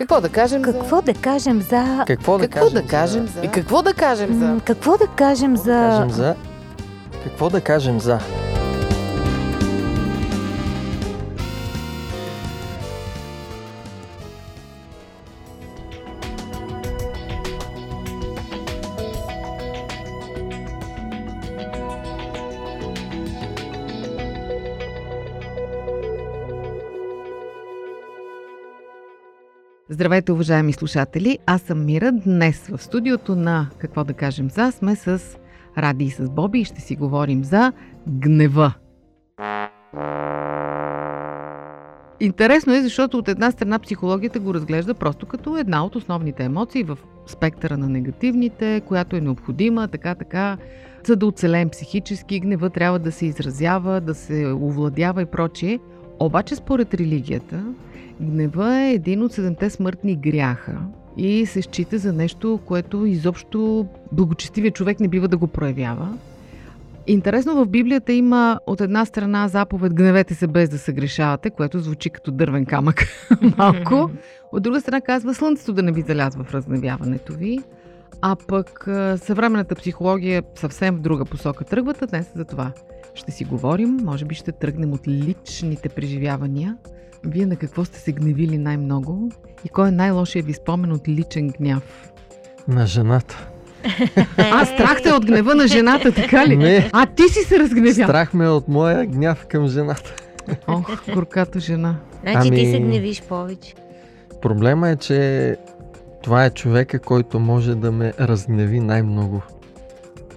Какво да кажем Какво за... да кажем за... Какво да Какво кажем да кажем за... за... И какво да кажем за... Какво да кажем Какво да за... кажем за... Какво да кажем за... Здравейте, уважаеми слушатели! Аз съм Мира. Днес в студиото на Какво да кажем за сме с Ради и с Боби и ще си говорим за гнева. Интересно е, защото от една страна психологията го разглежда просто като една от основните емоции в спектъра на негативните, която е необходима, така, така, за да оцелеем психически. Гнева трябва да се изразява, да се овладява и прочие. Обаче според религията, Гнева е един от седемте смъртни гряха и се счита за нещо, което изобщо благочестивия човек не бива да го проявява. Интересно, в Библията има от една страна заповед гневете се без да се грешавате, което звучи като дървен камък малко. От друга страна казва слънцето да не ви залязва в разгневяването ви. А пък съвременната психология съвсем в друга посока тръгват, днес за това ще си говорим. Може би ще тръгнем от личните преживявания. Вие на какво сте се гневили най-много? И кой е най-лошият ви спомен от личен гняв? На жената. А, страх те от гнева на жената, така ли? Не. А, ти си се разгневял. Страх ме е от моя гняв към жената. Ох, горката жена. Значи ти Ами- се гневиш повече. Проблема е, че това е човека, който може да ме разгневи най-много.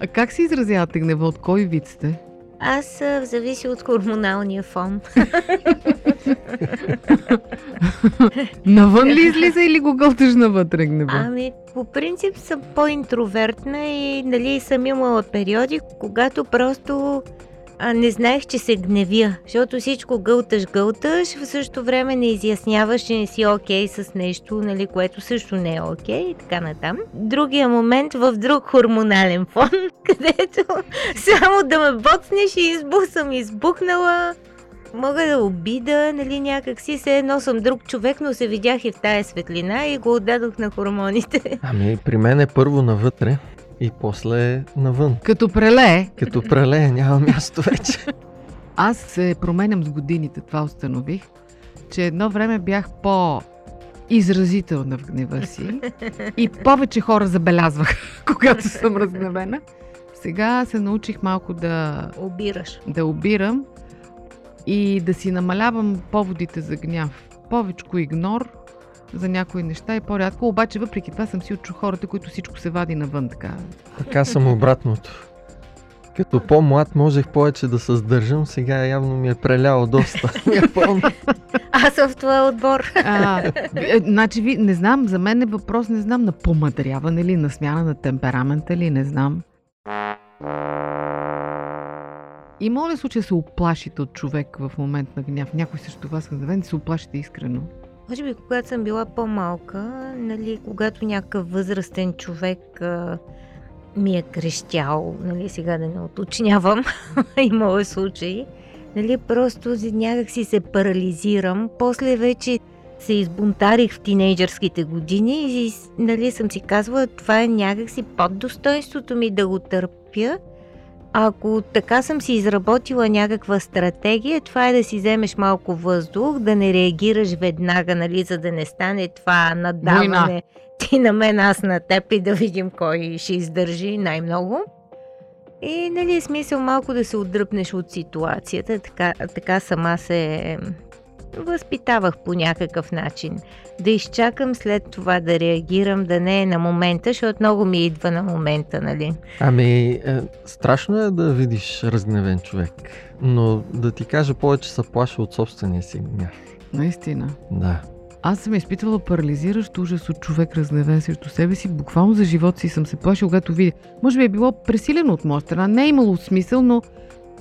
А как се изразявате гнева? От кой вид сте? Аз зависи от хормоналния фон. Навън ли излиза или го гълташ навътре гнева? Ами, по принцип съм по-интровертна и нали съм имала периоди, когато просто а, не знаех, че се гневя, защото всичко гълташ, гълташ, в същото време не изясняваш, че не си окей с нещо, нали, което също не е окей и така натам. Другия момент в друг хормонален фон, където само да ме боцнеш и избух съм избухнала, мога да обида, нали, някак си се едно съм друг човек, но се видях и в тая светлина и го отдадох на хормоните. Ами, при мен е първо навътре и после навън. Като прелее, Като прелея няма място вече. аз се променям с годините, това установих, че едно време бях по изразителна в гнева си и повече хора забелязвах, когато съм разгневена. Сега се научих малко да Обираш. да обирам и да си намалявам поводите за гняв. Повечко игнор за някои неща и по-рядко, обаче въпреки това съм си от хората, които всичко се вади навън така. Така съм обратното. Като по-млад можех повече да се сдържам, сега явно ми е преляло доста. Е. Аз съм в твоя отбор. А, ви- е, значи, ви, не знам, за мен е въпрос, не знам, на помадряване ли, на смяна на темперамента ли, не знам. Има ли случай да се оплашите от човек в момент на гняв? Някой срещу вас да се оплашите искрено? Може би, когато съм била по-малка, нали, когато някакъв възрастен човек а, ми е крещял, нали, сега да не уточнявам, имало е случаи, нали, просто някак си се парализирам. После вече се избунтарих в тинейджърските години и нали, съм си казвала, това е някакси под достоинството ми да го търпя. Ако така съм си изработила някаква стратегия, това е да си вземеш малко въздух, да не реагираш веднага, нали, за да не стане това надаване. Война. Ти на мен, аз на теб и да видим кой ще издържи най-много. И, нали, е смисъл малко да се отдръпнеш от ситуацията. Така, така сама се възпитавах по някакъв начин. Да изчакам след това да реагирам, да не е на момента, защото много ми идва на момента, нали? Ами, е, страшно е да видиш разгневен човек. Но да ти кажа повече се плаша от собствения си гняв. Наистина. Да. Аз съм изпитвала парализиращ ужас от човек разгневен срещу себе си. Буквално за живота си съм се плашила, когато видя. Може би е било пресилено от моя страна. Не е имало смисъл, но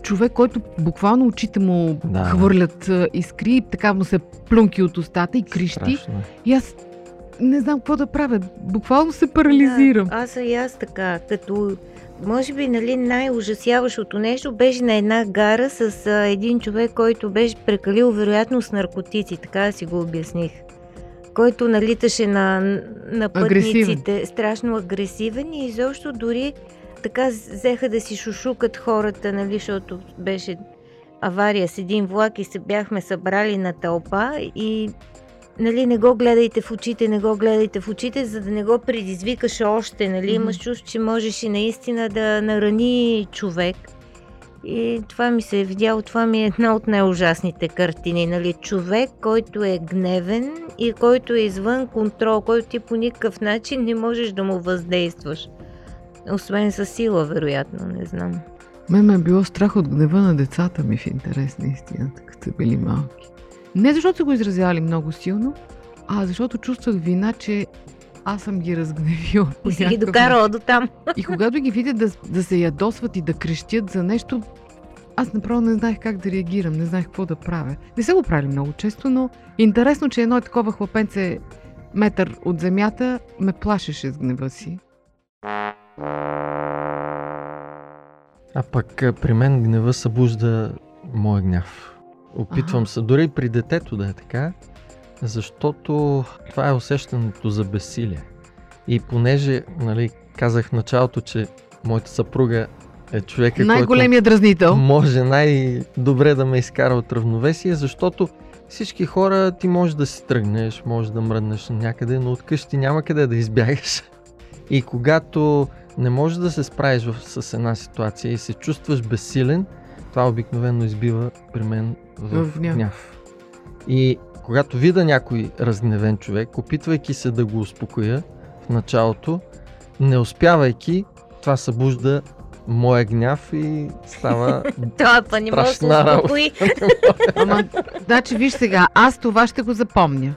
човек, който буквално очите му Да. хвърлят искри, така му се плюнки от устата и крещи. Страшно е. И аз не знам какво да правя. Буквално се парализирам. Да, аз и аз така, като може би нали, най-ужасяващото нещо беше на една гара с а, един човек, който беше прекалил вероятно с наркотици, така си го обясних. който налиташе на, на Агресивен. пътниците, страшно агресивен и изобщо дори така взеха да си шушукат хората, нали, защото беше авария с един влак и се бяхме събрали на тълпа и нали, не го гледайте в очите, не го гледайте в очите, за да не го предизвикаш още, нали, Мгм. имаш чувство, че можеш и наистина да нарани човек. И това ми се е видяло, това ми е една от най-ужасните картини, нали, човек, който е гневен и който е извън контрол, който ти по никакъв начин не можеш да му въздействаш. Освен със сила, вероятно, не знам. Мен ме е било страх от гнева на децата ми в интерес на истината, като са били малки. Не защото са го изразявали много силно, а защото чувствах вина, че аз съм ги разгневила. И си ги докарала до там. И когато ги видя да, да се ядосват и да крещят за нещо, аз направо не знаех как да реагирам, не знаех какво да правя. Не са го правили много често, но интересно, че едно такова хлапенце метър от земята ме плашеше с гнева си. А пък а, при мен гнева събужда моя гняв. Опитвам се, дори при детето да е така, защото това е усещането за безсилие. И понеже, нали, казах в началото, че моята съпруга е човека, Най-големият дразнител. който може най-добре да ме изкара от равновесие, защото всички хора ти можеш да си тръгнеш, можеш да мръднеш някъде, но от къщи няма къде да избягаш. И когато не можеш да се справиш в, с една ситуация и се чувстваш безсилен, това обикновено избива при мен в, В гняв. гняв. И когато видя някой разгневен човек, опитвайки се да го успокоя в началото, не успявайки, това събужда моя гняв и става Това па не може да се успокои. Ама, значи виж сега, аз това ще го запомня.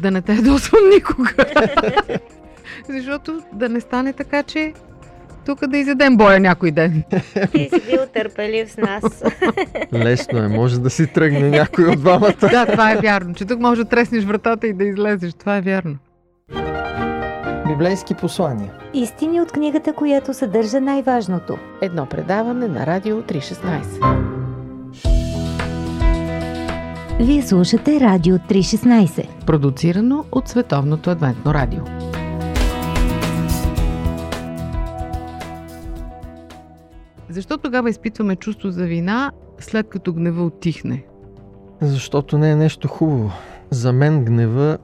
Да не те ядосвам никога. Защото да не стане така, че тук да изядем боя някой ден. Ти си бил търпелив с нас. лесно е. Може да си тръгне някой от двамата. да, това е вярно. Че тук може да треснеш вратата и да излезеш. Това е вярно. Библейски послания. Истини от книгата, която съдържа най-важното. Едно предаване на Радио 316. Вие слушате Радио 316. Продуцирано от Световното адвентно радио. Защо тогава изпитваме чувство за вина, след като гнева отихне? Защото не е нещо хубаво. За мен гнева,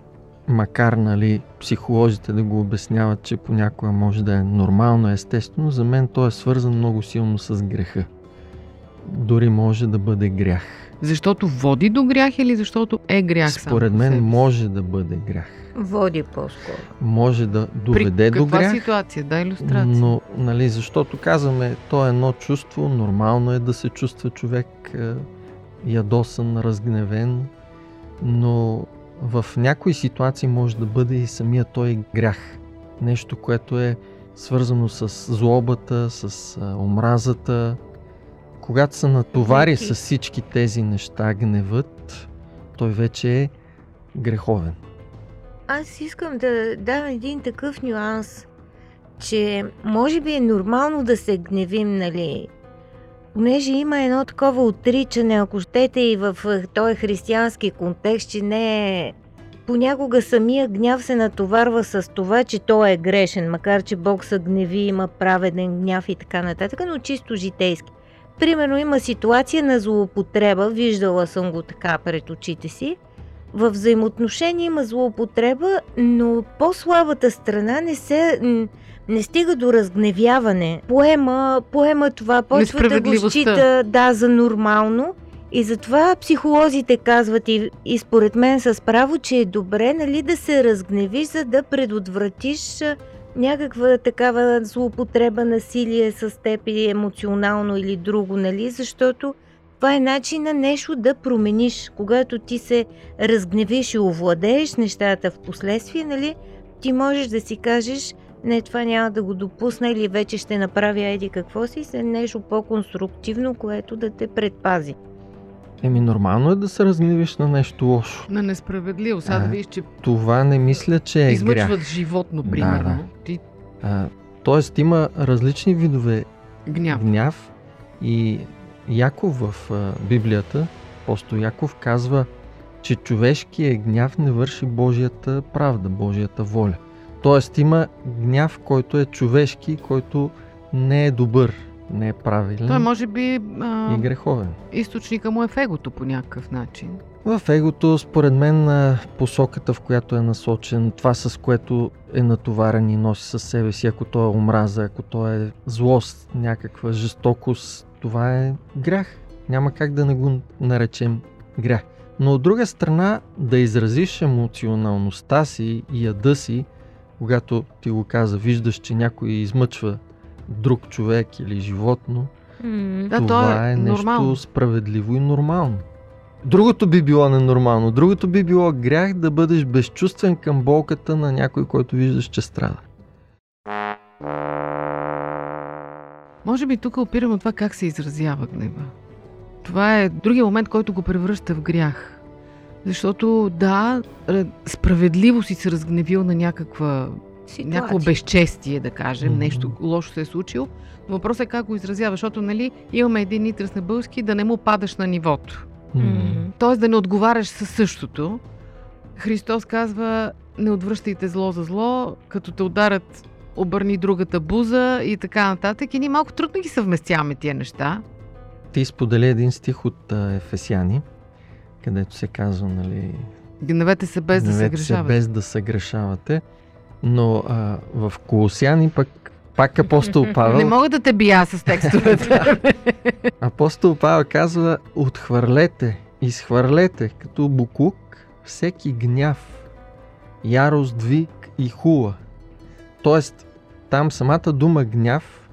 макар нали, психолозите да го обясняват, че понякога може да е нормално, естествено, за мен то е свързан много силно с греха. Дори може да бъде грях. Защото води до грях или защото е грях Според по мен себе може да бъде грях. Води по-скоро. Може да доведе При до каква грях. ситуация? Дай иллюстрация. Но, нали, защото казваме, то е едно чувство, нормално е да се чувства човек е, ядосан, разгневен, но в някои ситуации може да бъде и самия той грях. Нещо, което е свързано с злобата, с а, омразата. Когато се натовари с всички тези неща, гневът, той вече е греховен. Аз искам да дам един такъв нюанс, че може би е нормално да се гневим, нали? Понеже има едно такова отричане, ако щете и в е, този християнски контекст, че не е... Понякога самия гняв се натоварва с това, че той е грешен, макар че Бог се гневи, има праведен гняв и така нататък, но чисто житейски. Примерно има ситуация на злоупотреба, виждала съм го така пред очите си, в взаимоотношения има злоупотреба, но по-слабата страна не се не стига до разгневяване. Поема, поема това, почва да го счита да, за нормално. И затова психолозите казват и, и според мен с право, че е добре нали, да се разгневиш, за да предотвратиш някаква такава злоупотреба, насилие с теб или емоционално или друго, нали? Защото това е начин на нещо да промениш. Когато ти се разгневиш и овладееш нещата в последствие, нали, ти можеш да си кажеш, не, това няма да го допусна или вече ще направя еди какво си, се нещо по-конструктивно, което да те предпази. Еми, нормално е да се разгневиш на нещо лошо. На несправедливо. Сега да видиш, че Това не мисля, че е измъчват грях. животно, Да, примерно. да. Ти А, тоест има различни видове гняв. гняв и Яков в а, Библията, апостол Яков казва че човешкият гняв не върши Божията правда, Божията воля. Тоест има гняв, който е човешки, който не е добър, не е правилен Той може би а, и греховен. източника му е в егото по някакъв начин. В егото, според мен, посоката, в която е насочен, това с което е натоварен и носи със себе си, ако то е омраза, ако то е злост, някаква жестокост, това е грях. Няма как да не го наречем грях. Но от друга страна, да изразиш емоционалността си и яда си, когато ти го каза, виждаш, че някой измъчва друг човек или животно, М, Да, то това е е нещо нормално. справедливо и нормално. Другото би било ненормално. Другото би било грях да бъдеш безчувствен към болката на някой, който виждаш, че страда. Може би тук опирам от това как се изразява гнева. Това е другия момент, който го превръща в грях. Защото да, справедливо си се разгневил на някаква, ситуация. някакво безчестие, да кажем, Мгм. нещо лошо се е случило. Но въпросът е как го изразява, защото нали, имаме един израз на български да не му падаш на нивото. М. Т.е. да не отговаряш със същото. Христос казва, не отвръщайте зло за зло, като те ударят, обърни другата буза и така нататък. И ние малко трудно ги съвместяваме тия неща. Ти сподели един стих от а, Ефесяни, където се казва, нали, Гневете се без да се гневете се без да се грешавате. Но а, в Колосяни пък пак апостол Не Павел, мога да те бия с текстовете. апостол Павел казва, отхвърлете, изхвърлете като букук всеки гняв, ярост, вик и хула. Тоест, там самата дума гняв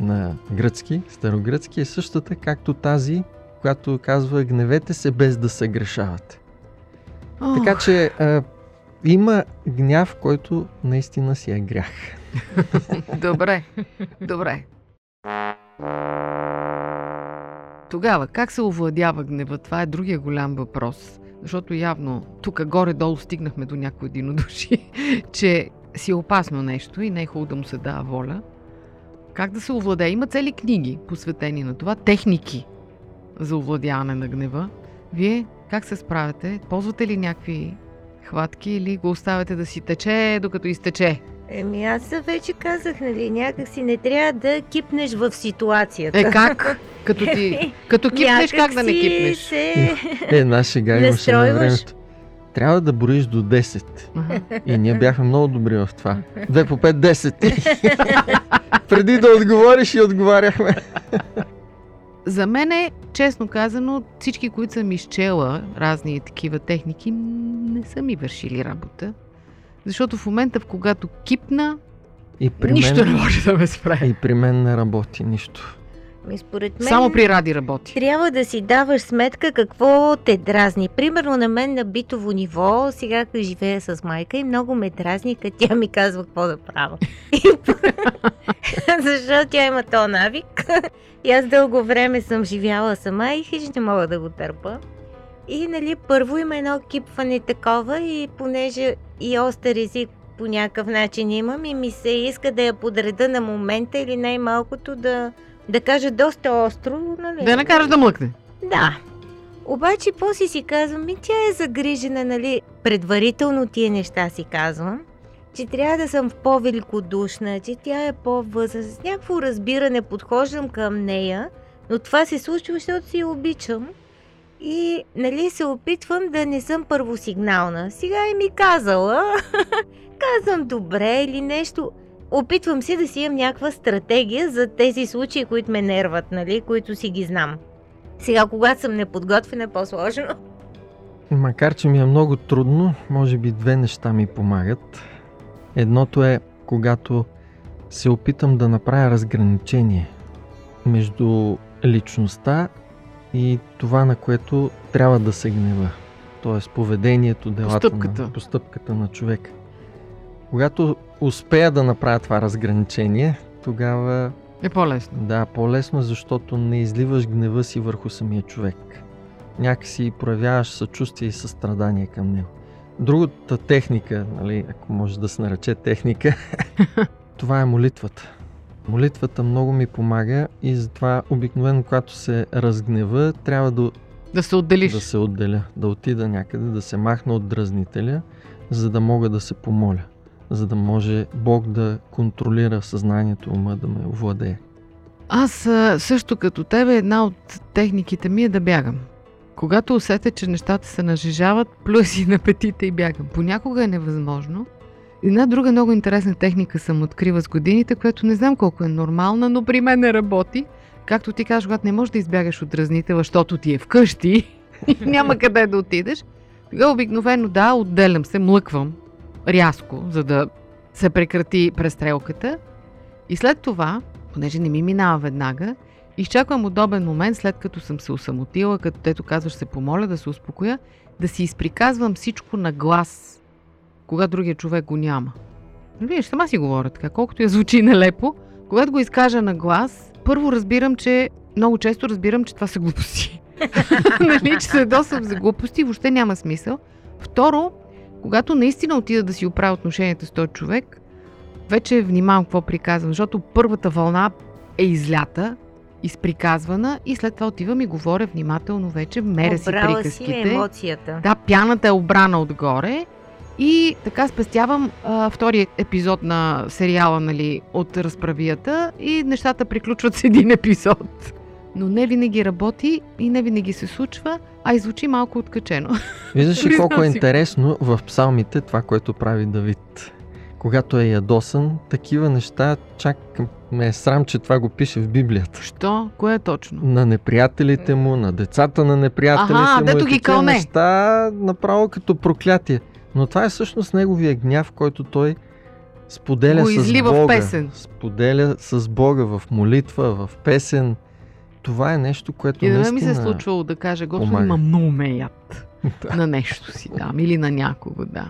на гръцки, старогръцки е същата, както тази, която казва гневете се без да се грешавате. Така че има гняв, който наистина си е грях. Добре, добре. Тогава, как се овладява гнева? Това е другия голям въпрос. Защото явно тук горе-долу стигнахме до някои единодуши, че си е опасно нещо и не е хубаво да му се дава воля. Как да се овладее? Има цели книги, посветени на това, техники за овладяване на гнева. Вие как се справяте? Ползвате ли някакви хватки или го оставяте да си тече, докато изтече? Еми аз вече казах, нали, някак си не трябва да кипнеш в ситуацията. Е, как? Като ти... Като кипнеш, как да не кипнеш? Се... Е, една шега имаше на времето. Трябва да броиш до 10. Аха. И ние бяхме много добри в това. 2 по 5, 10. Преди да отговориш и отговаряхме. За мен е, честно казано, всички, които съм изчела разни такива техники, не са ми вършили работа. Защото в момента, в когато кипна, И при, нищо не мен, може да ме спре. и при мен не работи нищо. Ми, според мен Само при Ради работи. трябва да си даваш сметка какво те дразни. Примерно на мен на битово ниво, сега като живея с майка и много ме дразни, като тя ми казва какво да правя. Защото тя има то навик. И аз дълго време съм живяла сама и хич не мога да го търпа. И нали, първо има едно кипване такова и понеже и остър език по някакъв начин имам и ми се иска да я подреда на момента или най-малкото да, да кажа доста остро. Нали? Да не кажеш да млъкне. Да. Обаче после си казвам, ми тя е загрижена, нали? Предварително тия неща си казвам, че трябва да съм по-великодушна, че тя е по-възраст. С някакво разбиране подхождам към нея, но това се случва, защото си я обичам. И, нали, се опитвам да не съм първосигнална. Сега е ми казала, казвам добре или нещо. Опитвам се да си имам някаква стратегия за тези случаи, които ме нерват, нали, които си ги знам. Сега, когато съм неподготвена, е по-сложно. Макар, че ми е много трудно, може би две неща ми помагат. Едното е, когато се опитам да направя разграничение между личността и това, на което трябва да се гнева. Тоест поведението, делата Постъпката. на постъпката на човека. Когато успея да направя това разграничение, тогава Е по-лесно. да, по-лесно, защото не изливаш гнева си върху самия човек. Някакси проявяваш съчувствие и състрадание към него. Другата техника, нали, ако може да се нарече техника, това е молитвата. Молитвата много ми помага и затова обикновено, когато се разгнева, трябва да Да се отделиш. да се отделя, да отида някъде, да се махна от дразнителя, за да мога да се помоля, за да може Бог да контролира съзнанието ума, да ме овладее. Аз също като тебе една от техниките ми е да бягам. Когато усетя, че нещата се нажежават, плюя си на петите и бягам. Понякога е невъзможно. Една друга много интересна техника съм открива с годините, която не знам колко е нормална, но при мен не работи. Както ти кажеш, когато не можеш да избягаш от дразнителя, защото ти е вкъщи и няма къде да отидеш, тогава обикновено да, отделям се, млъквам рязко, за да се прекрати престрелката. И след това, понеже не ми минава веднага, изчаквам удобен момент, след като съм се усамотила, като тето казваш се помоля да се успокоя, да си изприказвам всичко на глас, когато другия човек го няма. Виж, сама си говоря така, колкото я звучи нелепо. Когато го изкажа на глас, първо разбирам, че много често разбирам, че това са глупости. нали, че се досъм за глупости, въобще няма смисъл. Второ, когато наистина отида да си оправя отношенията с този човек, вече внимавам какво приказвам, защото първата вълна е излята, изприказвана и след това отивам и говоря внимателно вече, меря си Обрала си приказките. емоцията. Да, пяната е обрана отгоре и така спестявам а, втория епизод на сериала нали, от разправията и нещата приключват с един епизод. Но не винаги работи и не винаги се случва, а и звучи малко откачено. Виждаш ли колко е си интересно в псалмите това, което прави Давид. Когато е ядосан, такива неща чак ме е срам, че това го пише в Библията. Що? Кое е точно? На неприятелите му, на децата на неприятелите Аха, му. дето и ги кълне. неща направо като проклятие. Но това е всъщност неговия гняв, който той споделя Го с излива в Бога. песен. Споделя с Бога в молитва, в песен. Това е нещо, което И да наистина... ми се е случвало да кажа, Господи, ма много ме яд. На нещо си дам или на някого, да.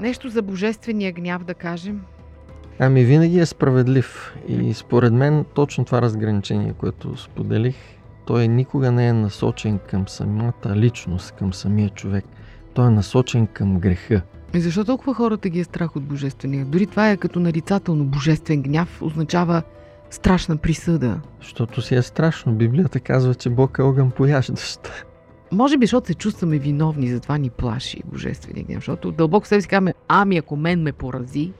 Нещо за божествения гняв да кажем. Ами винаги е справедлив. И според мен точно това разграничение, което споделих, той никога не е насочен към самата личност, към самия човек. Той е насочен към греха. И защо толкова хората ги е страх от божествения? Дори това е като нарицателно божествен гняв, означава страшна присъда. Защото си е страшно. Библията казва, че Бог е огън пояждащ. Може би, защото се чувстваме виновни, затова ни плаши божествения гняв. Защото дълбоко себе си казваме, ами ако мен ме порази,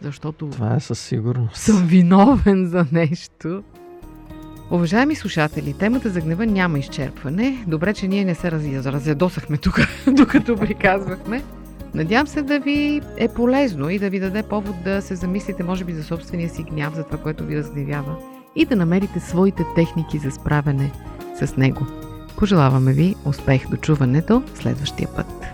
защото Това е със сигурност. съм виновен за нещо. Уважаеми слушатели, темата за гнева няма изчерпване. Добре, че ние не се разя- разядосахме тук, докато приказвахме. Надявам се да ви е полезно и да ви даде повод да се замислите, може би, за собствения си гняв, за това, което ви разгневява и да намерите своите техники за справяне с него. Пожелаваме ви успех до чуването следващия път.